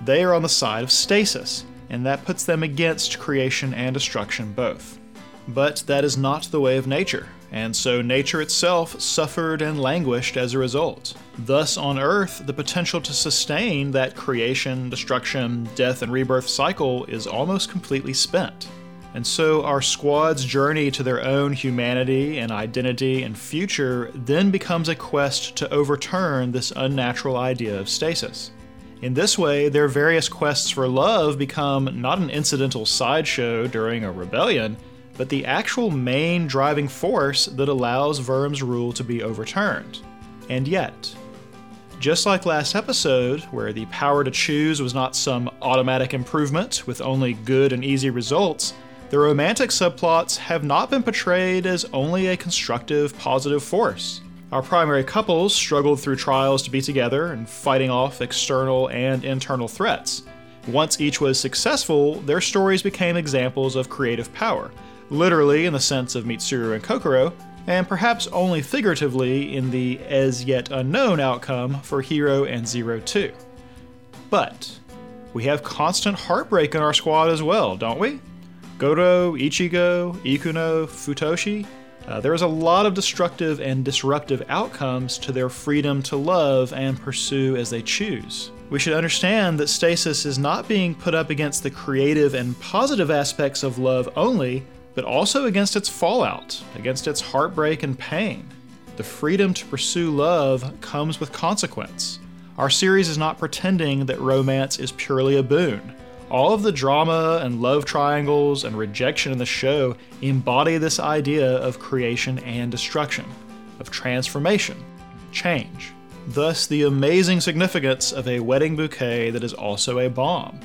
They are on the side of stasis, and that puts them against creation and destruction both. But that is not the way of nature, and so nature itself suffered and languished as a result. Thus, on Earth, the potential to sustain that creation, destruction, death, and rebirth cycle is almost completely spent. And so, our squad's journey to their own humanity and identity and future then becomes a quest to overturn this unnatural idea of stasis. In this way, their various quests for love become not an incidental sideshow during a rebellion, but the actual main driving force that allows VIRM's rule to be overturned. And yet, just like last episode, where the power to choose was not some automatic improvement with only good and easy results, the romantic subplots have not been portrayed as only a constructive, positive force. Our primary couples struggled through trials to be together and fighting off external and internal threats. Once each was successful, their stories became examples of creative power, literally in the sense of Mitsuru and Kokoro, and perhaps only figuratively in the as yet unknown outcome for Hiro and Zero Two. But we have constant heartbreak in our squad as well, don't we? Goro, Ichigo, Ikuno, Futoshi. Uh, there is a lot of destructive and disruptive outcomes to their freedom to love and pursue as they choose. We should understand that stasis is not being put up against the creative and positive aspects of love only, but also against its fallout, against its heartbreak and pain. The freedom to pursue love comes with consequence. Our series is not pretending that romance is purely a boon. All of the drama and love triangles and rejection in the show embody this idea of creation and destruction, of transformation, change. Thus, the amazing significance of a wedding bouquet that is also a bomb.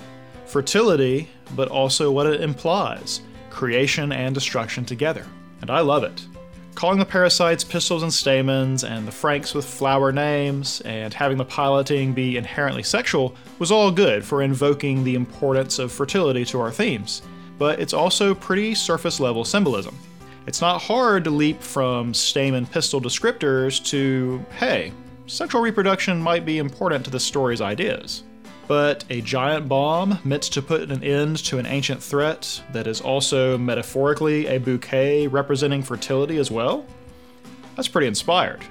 Fertility, but also what it implies creation and destruction together. And I love it. Calling the parasites pistils and stamens, and the Franxx with flower names, and having the piloting be inherently sexual was all good for invoking the importance of fertility to our themes, but it's also pretty surface level symbolism. It's not hard to leap from stamen pistil descriptors to, hey, sexual reproduction might be important to the story's ideas. But a giant bomb meant to put an end to an ancient threat that is also metaphorically a bouquet representing fertility as well? That's pretty inspired.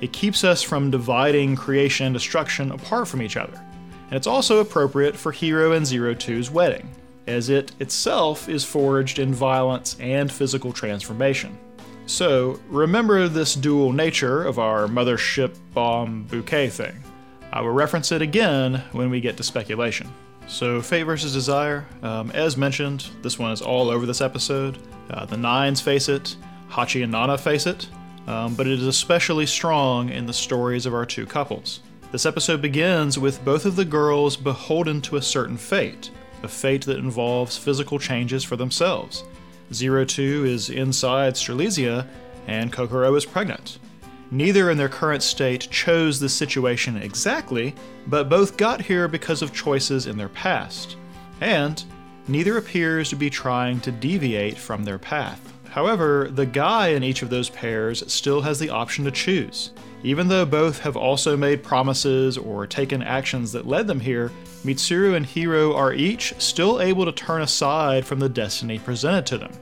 It keeps us from dividing creation and destruction apart from each other. And it's also appropriate for Hiro and Zero Two's wedding, as it itself is forged in violence and physical transformation. So, remember this dual nature of our mothership bomb bouquet thing. I will reference it again when we get to speculation. So, Fate versus Desire, um, as mentioned, this one is all over this episode. Uh, the Nines face it, Hachi and Nana face it, um, but it is especially strong in the stories of our two couples. This episode begins with both of the girls beholden to a certain fate, a fate that involves physical changes for themselves. Zero Two is inside Strelizia, and Kokoro is pregnant. Neither in their current state chose this situation exactly, but both got here because of choices in their past. And neither appears to be trying to deviate from their path. However, the guy in each of those pairs still has the option to choose. Even though both have also made promises or taken actions that led them here, Mitsuru and Hiro are each still able to turn aside from the destiny presented to them.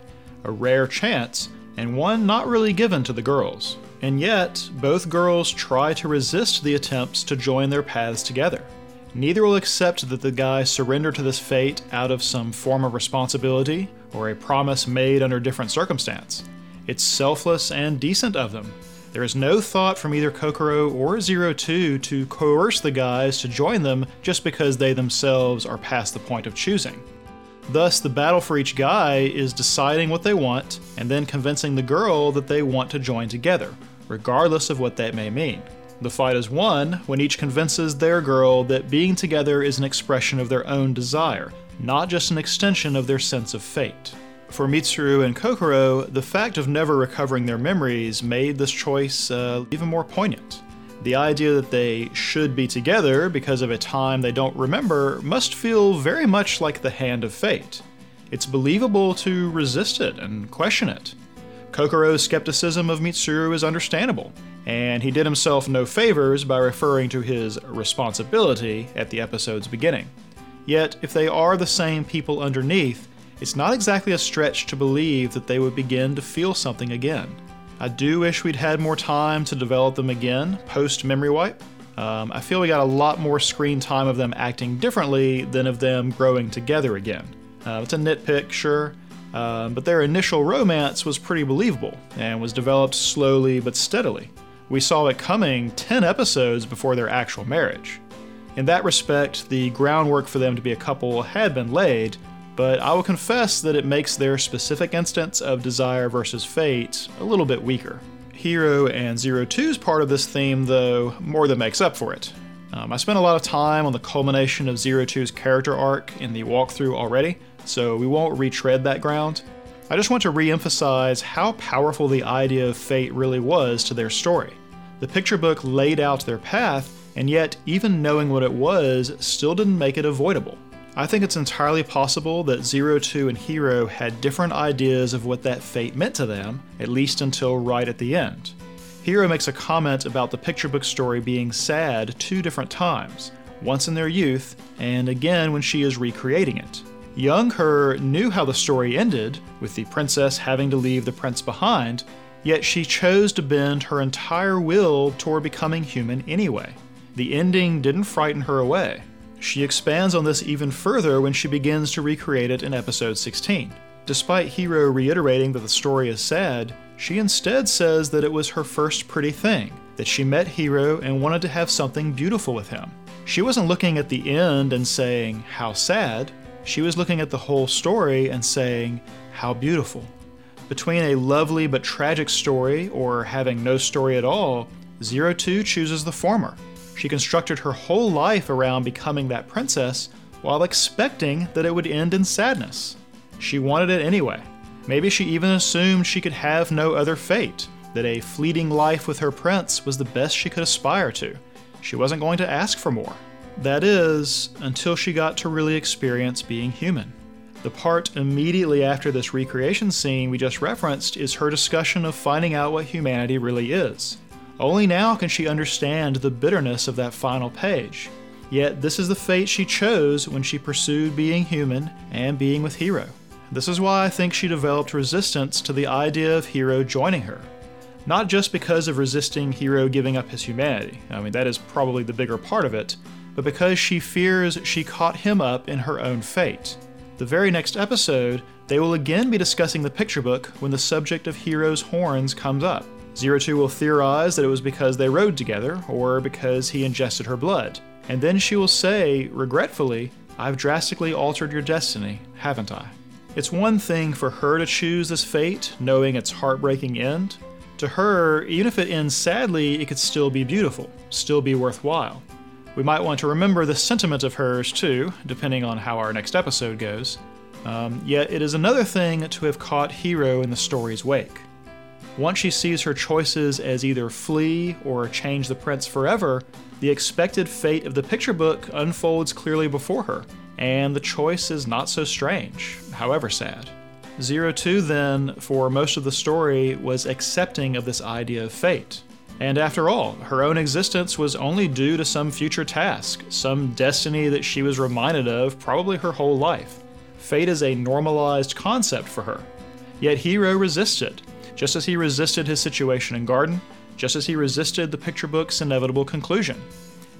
A rare chance, and one not really given to the girls. And yet, both girls try to resist the attempts to join their paths together. Neither will accept that the guy surrender to this fate out of some form of responsibility or a promise made under different circumstance. It's selfless and decent of them. There is no thought from either Kokoro or Zero Two to coerce the guys to join them just because they themselves are past the point of choosing. Thus, the battle for each guy is deciding what they want and then convincing the girl that they want to join together, regardless of what that may mean. The fight is won when each convinces their girl that being together is an expression of their own desire, not just an extension of their sense of fate. For Mitsuru and Kokoro, the fact of never recovering their memories made this choice uh, even more poignant. The idea that they should be together because of a time they don't remember must feel very much like the hand of fate. It's believable to resist it and question it. Kokoro's skepticism of Mitsuru is understandable, and he did himself no favors by referring to his responsibility at the episode's beginning. Yet, if they are the same people underneath, it's not exactly a stretch to believe that they would begin to feel something again. I do wish we'd had more time to develop them again post memory wipe. Um, I feel we got a lot more screen time of them acting differently than of them growing together again. Uh, it's a nitpick, sure, um, but their initial romance was pretty believable and was developed slowly but steadily. We saw it coming 10 episodes before their actual marriage. In that respect, the groundwork for them to be a couple had been laid, but I will confess that it makes their specific instance of desire versus fate a little bit weaker. Hiro and Zero Two's part of this theme, though, more than makes up for it. Um, I spent a lot of time on the culmination of Zero Two's character arc in the walkthrough already, so we won't retread that ground. I just want to re emphasize how powerful the idea of fate really was to their story. The picture book laid out their path, and yet, even knowing what it was still didn't make it avoidable. I think it's entirely possible that Zero Two and Hiro had different ideas of what that fate meant to them, at least until right at the end. Hiro makes a comment about the picture book story being sad two different times, once in their youth, and again when she is recreating it. Young her knew how the story ended, with the princess having to leave the prince behind, yet she chose to bend her entire will toward becoming human anyway. The ending didn't frighten her away. She expands on this even further when she begins to recreate it in episode 16. Despite Hiro reiterating that the story is sad, she instead says that it was her first pretty thing, that she met Hiro and wanted to have something beautiful with him. She wasn't looking at the end and saying, How sad. She was looking at the whole story and saying, How beautiful. Between a lovely but tragic story or having no story at all, Zero Two chooses the former. She constructed her whole life around becoming that princess while expecting that it would end in sadness. She wanted it anyway. Maybe she even assumed she could have no other fate, that a fleeting life with her prince was the best she could aspire to. She wasn't going to ask for more. That is, until she got to really experience being human. The part immediately after this recreation scene we just referenced is her discussion of finding out what humanity really is. Only now can she understand the bitterness of that final page. Yet, this is the fate she chose when she pursued being human and being with Hiro. This is why I think she developed resistance to the idea of Hiro joining her. Not just because of resisting Hiro giving up his humanity, I mean, that is probably the bigger part of it, but because she fears she caught him up in her own fate. The very next episode, they will again be discussing the picture book when the subject of Hiro's horns comes up. Zero Two will theorize that it was because they rode together, or because he ingested her blood. And then she will say, regretfully, I've drastically altered your destiny, haven't I? It's one thing for her to choose this fate, knowing its heartbreaking end. To her, even if it ends sadly, it could still be beautiful, still be worthwhile. We might want to remember the sentiment of hers too, depending on how our next episode goes. Um, yet it is another thing to have caught Hiro in the story's wake. Once she sees her choices as either flee or change the prince forever, the expected fate of the picture book unfolds clearly before her, and the choice is not so strange, however sad. Zero Two, then, for most of the story, was accepting of this idea of fate. And after all, her own existence was only due to some future task, some destiny that she was reminded of probably her whole life. Fate is a normalized concept for her. Yet Hiro resisted, just as he resisted his situation in Garden, just as he resisted the picture book's inevitable conclusion.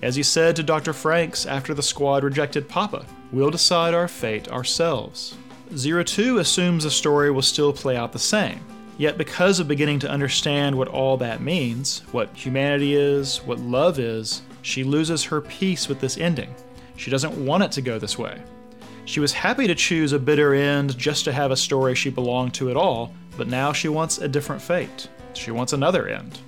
As he said to Dr. Franks after the squad rejected Papa, we'll decide our fate ourselves. Zero Two assumes the story will still play out the same. Yet, because of beginning to understand what all that means, what humanity is, what love is, she loses her peace with this ending. She doesn't want it to go this way. She was happy to choose a bitter end just to have a story she belonged to at all, but now she wants a different fate. She wants another end.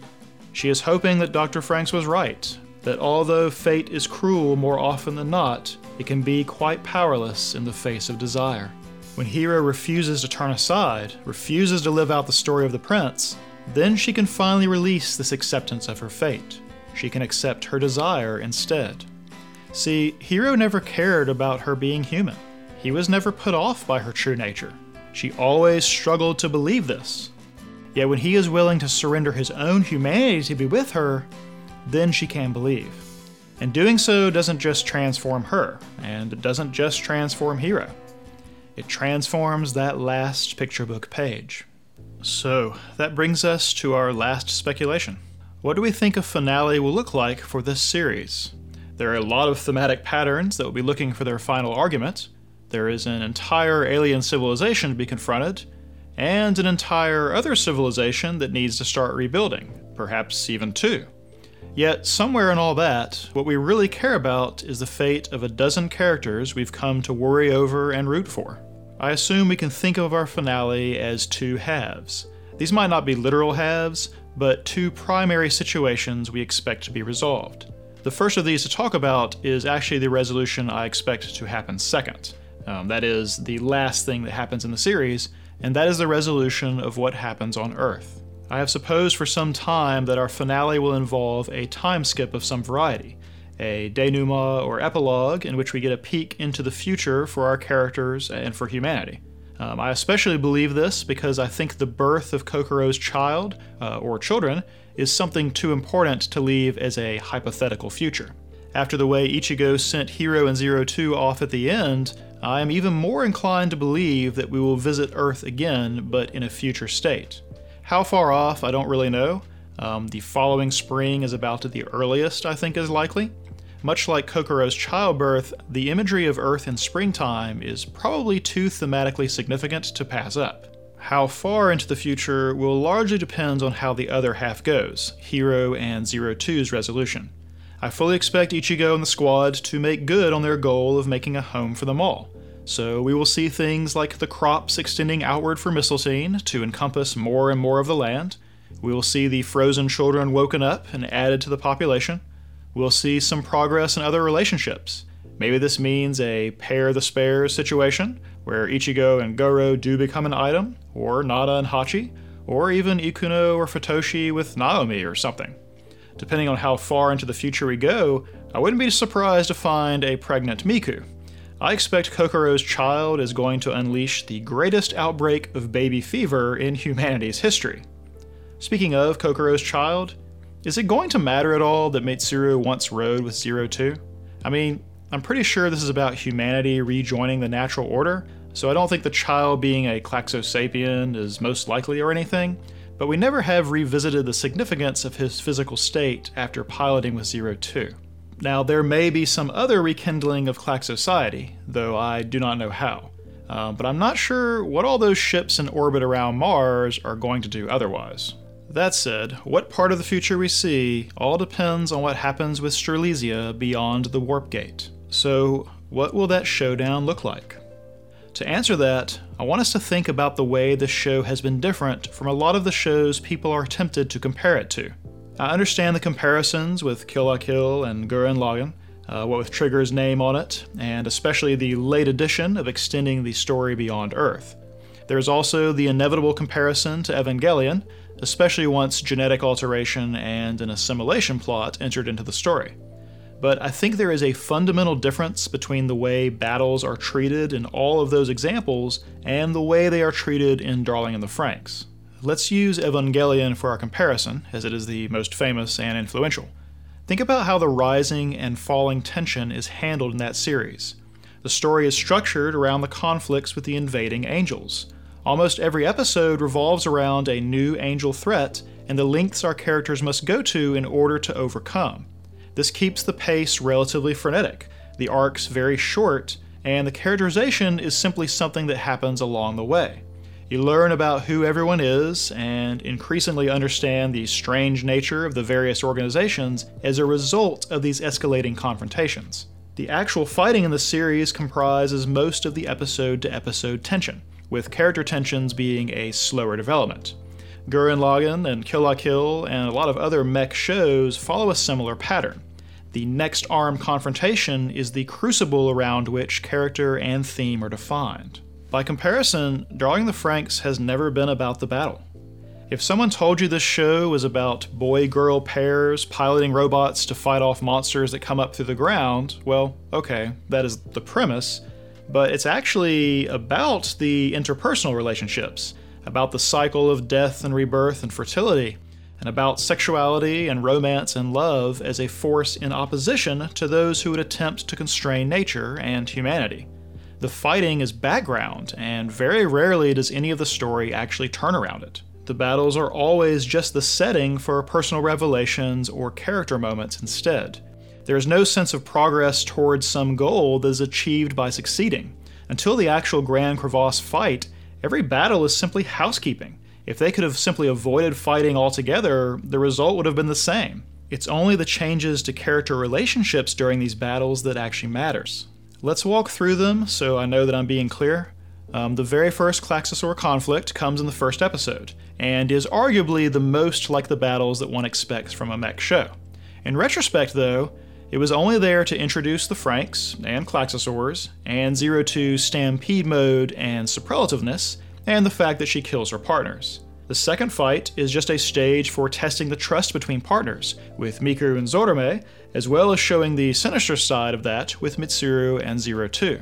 She is hoping that Dr. Franks was right, that although fate is cruel more often than not, it can be quite powerless in the face of desire. When Hiro refuses to turn aside, refuses to live out the story of the prince, then she can finally release this acceptance of her fate. She can accept her desire instead. See, Hiro never cared about her being human. He was never put off by her true nature. She always struggled to believe this. Yet when he is willing to surrender his own humanity to be with her, then she can believe. And doing so doesn't just transform her, and it doesn't just transform Hiro. It transforms that last picture book page. So, that brings us to our last speculation. What do we think a finale will look like for this series? There are a lot of thematic patterns that will be looking for their final argument, there is an entire alien civilization to be confronted, and an entire other civilization that needs to start rebuilding, perhaps even two. Yet, somewhere in all that, what we really care about is the fate of a dozen characters we've come to worry over and root for. I assume we can think of our finale as two halves. These might not be literal halves, but two primary situations we expect to be resolved. The first of these to talk about is actually the resolution I expect to happen second. Um, that is the last thing that happens in the series, and that is the resolution of what happens on Earth. I have supposed for some time that our finale will involve a time skip of some variety, a denouement or epilogue in which we get a peek into the future for our characters and for humanity. Um, I especially believe this because I think the birth of Kokoro's child, uh, or children, is something too important to leave as a hypothetical future. After the way Ichigo sent Hiro and Zero Two off at the end, I am even more inclined to believe that we will visit Earth again, but in a future state. How far off, I don't really know. Um, the following spring is about the earliest I think is likely. Much like Kokoro's childbirth, the imagery of Earth in springtime is probably too thematically significant to pass up. How far into the future will largely depend on how the other half goes, Hiro and Zero Two's resolution. I fully expect Ichigo and the squad to make good on their goal of making a home for them all. So we will see things like the crops extending outward for Mistletoe to encompass more and more of the land. We will see the frozen children woken up and added to the population. We'll see some progress in other relationships. Maybe this means a pair the spares situation, where Ichigo and Goro do become an item, or Nana and Hachi, or even Ikuno or Futoshi with Naomi or something. Depending on how far into the future we go, I wouldn't be surprised to find a pregnant Miku. I expect Kokoro's child is going to unleash the greatest outbreak of baby fever in humanity's history. Speaking of Kokoro's child, is it going to matter at all that Mitsuru once rode with Zero Two? I mean, I'm pretty sure this is about humanity rejoining the natural order, so I don't think the child being a Klaxosapien is most likely or anything, but we never have revisited the significance of his physical state after piloting with Zero Two. Now, there may be some other rekindling of Clack society, though I do not know how. Uh, but I'm not sure what all those ships in orbit around Mars are going to do otherwise. That said, what part of the future we see all depends on what happens with Strelizia beyond the Warp Gate. So, what will that showdown look like? To answer that, I want us to think about the way this show has been different from a lot of the shows people are tempted to compare it to. I understand the comparisons with Kill la Kill and Gurren Lagann, uh, what with Trigger's name on it, and especially the late addition of extending the story beyond Earth. There's also the inevitable comparison to Evangelion, especially once genetic alteration and an assimilation plot entered into the story but I think there is a fundamental difference between the way battles are treated in all of those examples and the way they are treated in Darling in the Franxx. Let's use Evangelion for our comparison, as it is the most famous and influential. Think about how the rising and falling tension is handled in that series. The story is structured around the conflicts with the invading angels. Almost every episode revolves around a new angel threat and the lengths our characters must go to in order to overcome. This keeps the pace relatively frenetic, the arcs very short, and the characterization is simply something that happens along the way. You learn about who everyone is and increasingly understand the strange nature of the various organizations as a result of these escalating confrontations. The actual fighting in the series comprises most of the episode to episode tension, with character tensions being a slower development. Gurren Lagann and Kill la Kill and a lot of other mech shows follow a similar pattern. The next arm confrontation is the crucible around which character and theme are defined. By comparison, Darling the Franxx has never been about the battle. If someone told you this show was about boy girl pairs piloting robots to fight off monsters that come up through the ground, well, okay, that is the premise, but it's actually about the interpersonal relationships, about the cycle of death and rebirth and fertility, and about sexuality and romance and love as a force in opposition to those who would attempt to constrain nature and humanity. The fighting is background, and very rarely does any of the story actually turn around it. The battles are always just the setting for personal revelations or character moments instead. There is no sense of progress towards some goal that is achieved by succeeding. Until the actual Grand Crevasse fight, every battle is simply housekeeping if they could have simply avoided fighting altogether, the result would have been the same. It's only the changes to character relationships during these battles that actually matters. Let's walk through them so I know that I'm being clear. Um, the very first Klaxosaur conflict comes in the first episode, and is arguably the most like the battles that one expects from a mech show. In retrospect, though, it was only there to introduce the Franxx and Klaxosaurs, and Zero Two Stampede mode and superlativeness, and the fact that she kills her partners. The second fight is just a stage for testing the trust between partners, with Miku and Zorome, as well as showing the sinister side of that with Mitsuru and Zero Two.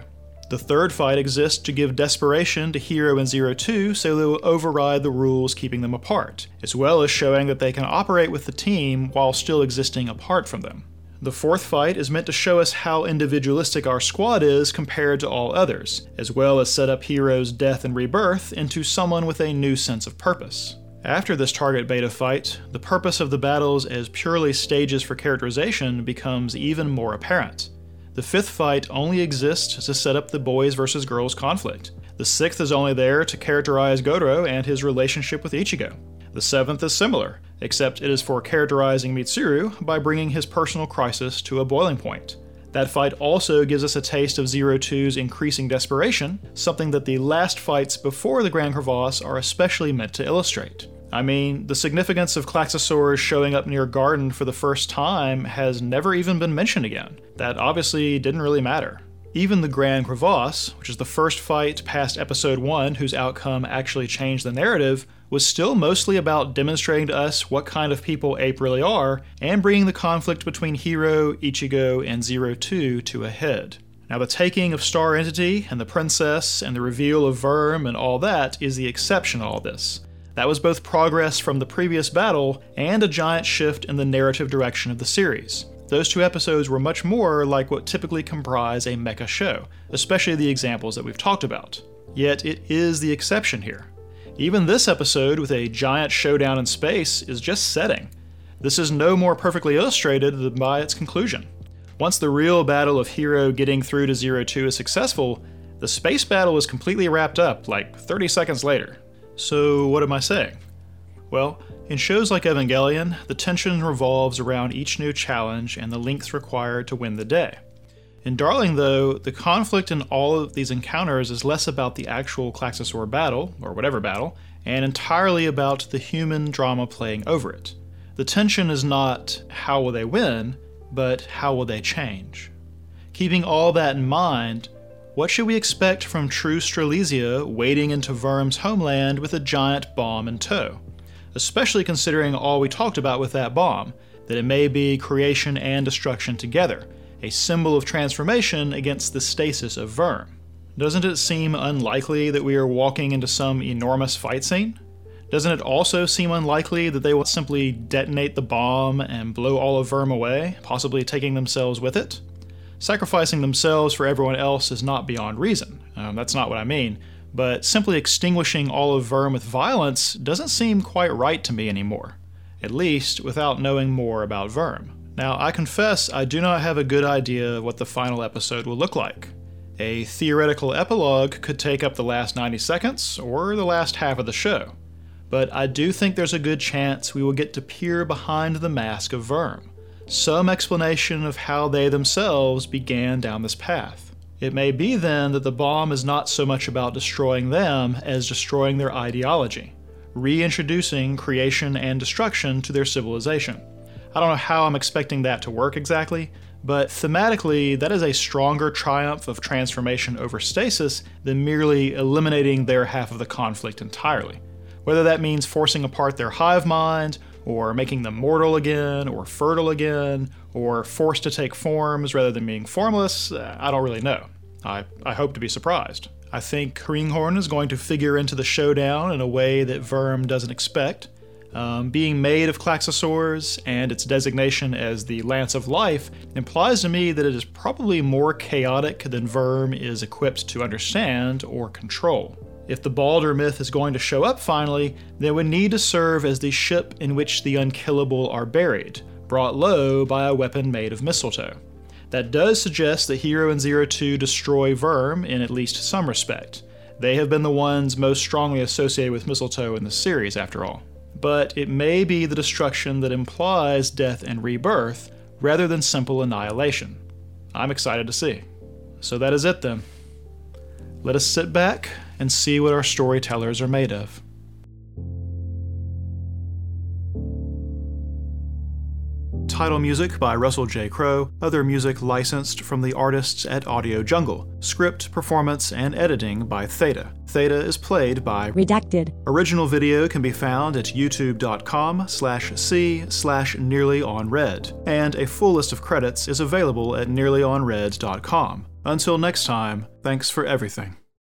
The third fight exists to give desperation to Hiro and Zero Two so they will override the rules keeping them apart, as well as showing that they can operate with the team while still existing apart from them. The fourth fight is meant to show us how individualistic our squad is compared to all others, as well as set up Hiro's death and rebirth into someone with a new sense of purpose. After this target beta fight, the purpose of the battles as purely stages for characterization becomes even more apparent. The fifth fight only exists to set up the boys versus girls conflict. The sixth is only there to characterize Gotaro and his relationship with Ichigo. The seventh is similar, except it is for characterizing Mitsuru by bringing his personal crisis to a boiling point. That fight also gives us a taste of Zero Two's increasing desperation, something that the last fights before the Grand Crevasse are especially meant to illustrate. I mean, the significance of Klaxosaurs showing up near Garden for the first time has never even been mentioned again. That obviously didn't really matter. Even the Grand Crevasse, which is the first fight past episode 1 whose outcome actually changed the narrative, was still mostly about demonstrating to us what kind of people Ape really are and bringing the conflict between Hiro, Ichigo, and Zero Two to a head. Now, the taking of Star Entity and the Princess and the reveal of VIRM and all that is the exception to all this. That was both progress from the previous battle and a giant shift in the narrative direction of the series. Those two episodes were much more like what typically comprise a mecha show, especially the examples that we've talked about. Yet it is the exception here. Even this episode, with a giant showdown in space, is just setting. This is no more perfectly illustrated than by its conclusion. Once the real battle of Hiro getting through to Zero Two is successful, the space battle is completely wrapped up like 30 seconds later. So, what am I saying? Well, in shows like Evangelion, the tension revolves around each new challenge and the lengths required to win the day. In Darling, though, the conflict in all of these encounters is less about the actual Klaxosaur battle, or whatever battle, and entirely about the human drama playing over it. The tension is not how will they win, but how will they change. Keeping all that in mind, what should we expect from true Strelizia wading into VIRM's homeland with a giant bomb in tow? Especially considering all we talked about with that bomb, that it may be creation and destruction together, a symbol of transformation against the stasis of VIRM. Doesn't it seem unlikely that we are walking into some enormous fight scene? Doesn't it also seem unlikely that they will simply detonate the bomb and blow all of VIRM away, possibly taking themselves with it? Sacrificing themselves for everyone else is not beyond reason. Um, that's not what I mean. But simply extinguishing all of VIRM with violence doesn't seem quite right to me anymore. At least without knowing more about VIRM. Now, I confess I do not have a good idea what the final episode will look like. A theoretical epilogue could take up the last 90 seconds or the last half of the show. But I do think there's a good chance we will get to peer behind the mask of VIRM some explanation of how they themselves began down this path. It may be then that the bomb is not so much about destroying them as destroying their ideology, reintroducing creation and destruction to their civilization. I don't know how I'm expecting that to work exactly, but thematically, that is a stronger triumph of transformation over stasis than merely eliminating their half of the conflict entirely. Whether that means forcing apart their hive mind or making them mortal again, or fertile again, or forced to take forms rather than being formless, uh, I don't really know. I, I hope to be surprised. I think Hringhorn is going to figure into the showdown in a way that VIRM doesn't expect. Um, being made of Klaxosaurs and its designation as the Lance of Life implies to me that it is probably more chaotic than VIRM is equipped to understand or control. If the Balder myth is going to show up finally, they would need to serve as the ship in which the unkillable are buried, brought low by a weapon made of mistletoe. That does suggest that Hero and Zero Two destroy VIRM in at least some respect. They have been the ones most strongly associated with mistletoe in the series, after all. But it may be the destruction that implies death and rebirth, rather than simple annihilation. I'm excited to see. So that is it then. Let us sit back, and see what our storytellers are made of. Title music by Russell J. Crowe, other music licensed from the artists at Audio Jungle. Script, performance, and editing by Theta. Theta is played by Redacted. Original video can be found at youtube.com slash c slash nearly on red, and a full list of credits is available at nearlyonred.com. Until next time, thanks for everything.